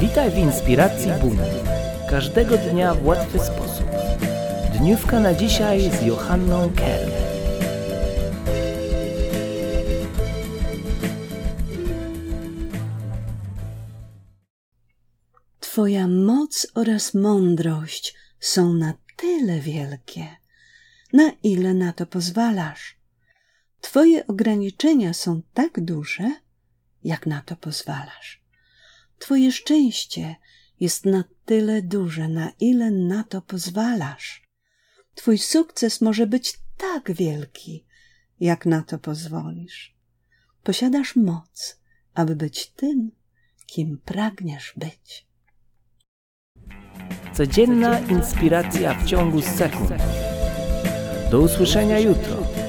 Witaj w inspiracji Buna. Każdego dnia w łatwy sposób. Dniówka na dzisiaj z Johanną Kerr. Twoja moc oraz mądrość są na tyle wielkie, na ile na to pozwalasz. Twoje ograniczenia są tak duże, jak na to pozwalasz. Twoje szczęście jest na tyle duże, na ile na to pozwalasz. Twój sukces może być tak wielki, jak na to pozwolisz. Posiadasz moc, aby być tym, kim pragniesz być. Codzienna inspiracja w ciągu sekund. Do usłyszenia jutro.